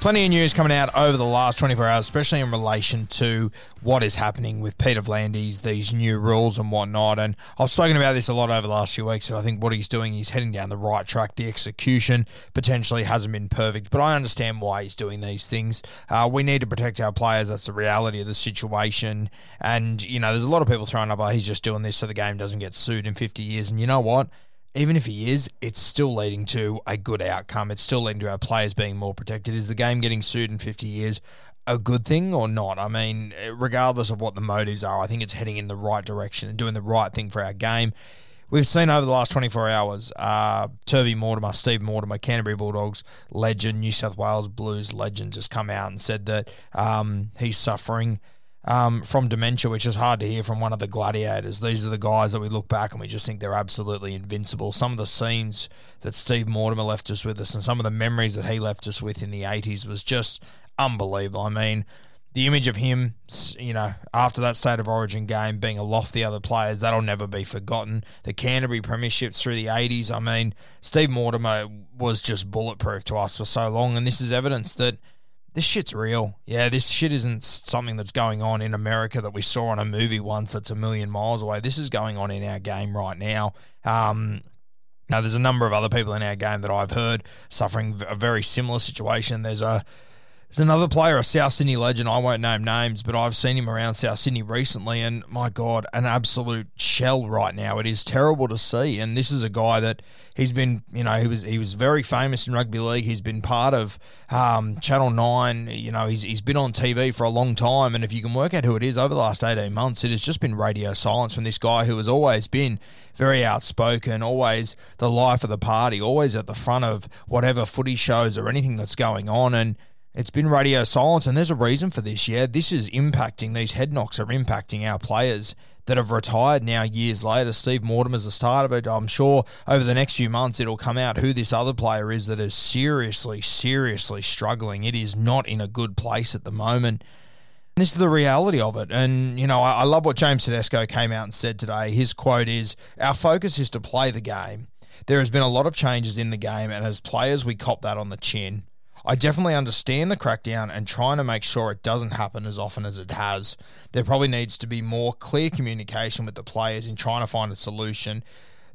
Plenty of news coming out over the last 24 hours, especially in relation to what is happening with Peter V'landys, these new rules and whatnot. And I've spoken about this a lot over the last few weeks, and I think what he's doing, he's heading down the right track. The execution potentially hasn't been perfect, but I understand why he's doing these things. Uh, we need to protect our players. That's the reality of the situation. And, you know, there's a lot of people throwing up, oh, he's just doing this so the game doesn't get sued in 50 years. And you know what? Even if he is, it's still leading to a good outcome. It's still leading to our players being more protected. Is the game getting sued in 50 years a good thing or not? I mean, regardless of what the motives are, I think it's heading in the right direction and doing the right thing for our game. We've seen over the last 24 hours, uh, Turvey Mortimer, Steve Mortimer, Canterbury Bulldogs legend, New South Wales Blues legend, just come out and said that um, he's suffering um, from dementia, which is hard to hear from one of the gladiators. These are the guys that we look back and we just think they're absolutely invincible. Some of the scenes that Steve Mortimer left us with us and some of the memories that he left us with in the 80s was just unbelievable. I mean, the image of him, you know, after that state of origin game being aloft the other players, that'll never be forgotten. The Canterbury premierships through the 80s, I mean, Steve Mortimer was just bulletproof to us for so long, and this is evidence that this shit's real. Yeah, this shit isn't something that's going on in America that we saw in a movie once that's a million miles away. This is going on in our game right now. Um, now, there's a number of other people in our game that I've heard suffering a very similar situation. There's a there's another player, a South Sydney legend. I won't name names, but I've seen him around South Sydney recently, and my God, an absolute shell right now. It is terrible to see. And this is a guy that he's been, you know, he was he was very famous in rugby league. He's been part of um, Channel Nine. You know, he's he's been on TV for a long time. And if you can work out who it is over the last eighteen months, it has just been radio silence from this guy who has always been very outspoken, always the life of the party, always at the front of whatever footy shows or anything that's going on, and it's been radio silence, and there's a reason for this. Yeah, this is impacting, these head knocks are impacting our players that have retired now years later. Steve Mortimer's the starter, but. I'm sure over the next few months it'll come out who this other player is that is seriously, seriously struggling. It is not in a good place at the moment. This is the reality of it. And, you know, I, I love what James Tedesco came out and said today. His quote is Our focus is to play the game. There has been a lot of changes in the game, and as players, we cop that on the chin. I definitely understand the crackdown and trying to make sure it doesn't happen as often as it has. There probably needs to be more clear communication with the players in trying to find a solution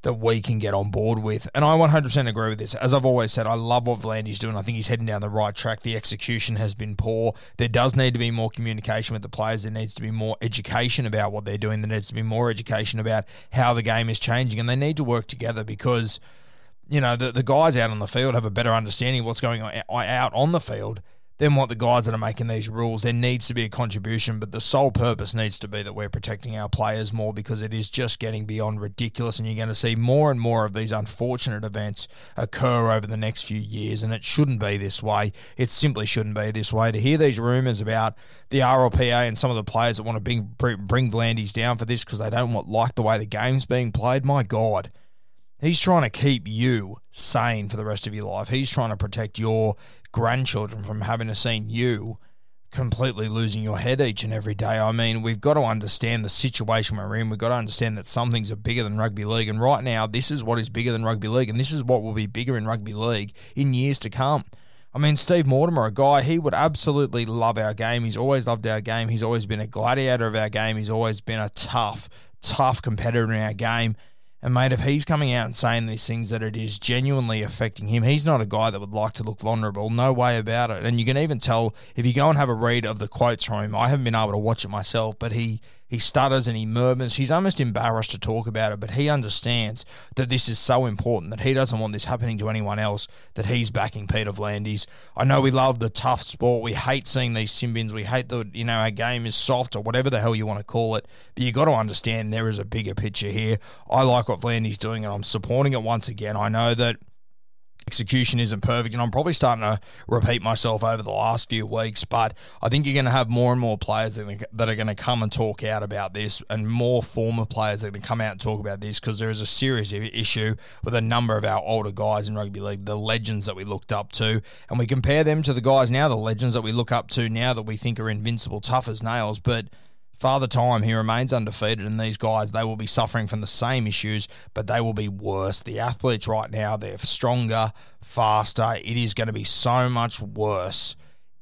that we can get on board with. And I 100% agree with this. As I've always said, I love what V'landys doing. I think he's heading down the right track. The execution has been poor. There does need to be more communication with the players. There needs to be more education about what they're doing. There needs to be more education about how the game is changing. And they need to work together because – you know, the, the guys out on the field have a better understanding of what's going on uh, out on the field than what the guys that are making these rules. There needs to be a contribution, but the sole purpose needs to be that we're protecting our players more because it is just getting beyond ridiculous, and you're going to see more and more of these unfortunate events occur over the next few years, and it shouldn't be this way. It simply shouldn't be this way. To hear these rumours about the RLPA and some of the players that want to bring bring V'landys down for this because they don't like the way the game's being played, my God He's trying to keep you sane for the rest of your life. He's trying to protect your grandchildren from having to see you completely losing your head each and every day. I mean, we've got to understand the situation we're in. We've got to understand that some things are bigger than rugby league. And right now, this is what is bigger than rugby league. And this is what will be bigger in rugby league in years to come. I mean, Steve Mortimer, a guy, he would absolutely love our game. He's always loved our game. He's always been a gladiator of our game. He's always been a tough, tough competitor in our game. And mate, if he's coming out and saying these things that it is genuinely affecting him, he's not a guy that would like to look vulnerable. No way about it. And you can even tell if you go and have a read of the quotes from him. I haven't been able to watch it myself, but he he stutters and he murmurs. He's almost embarrassed to talk about it, but he understands that this is so important that he doesn't want this happening to anyone else, that he's backing Peter V'landys. I know we love the tough sport. We hate seeing these sin bins. We hate that, you know, our game is soft or whatever the hell you want to call it. But you got to understand there is a bigger picture here. I like what V'landys doing and I'm supporting it once again. I know that execution isn't perfect, and I'm probably starting to repeat myself over the last few weeks. But I think you're going to have more and more players that are going to come and talk out about this, and more former players are going to come out and talk about this because there is a serious issue with a number of our older guys in rugby league, the legends that we looked up to, and we compare them to the guys now, the legends that we look up to now that we think are invincible, tough as nails, but Father Time, he remains undefeated, and these guys, they will be suffering from the same issues, but they will be worse. The athletes right now, they're stronger, faster. It is going to be so much worse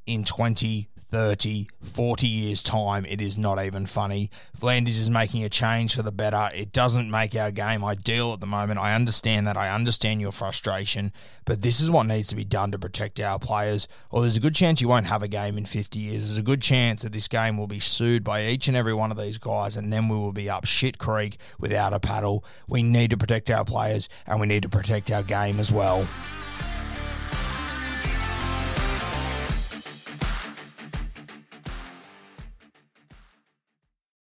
in 20 30, 40 years' time, it is not even funny. V'landys is making a change for the better. It doesn't make our game ideal at the moment. I understand that. I understand your frustration, but this is what needs to be done to protect our players. Or there's a good chance you won't have a game in 50 years. There's a good chance that this game will be sued by each and every one of these guys, and then we will be up shit creek without a paddle. We need to protect our players, and we need to protect our game as well.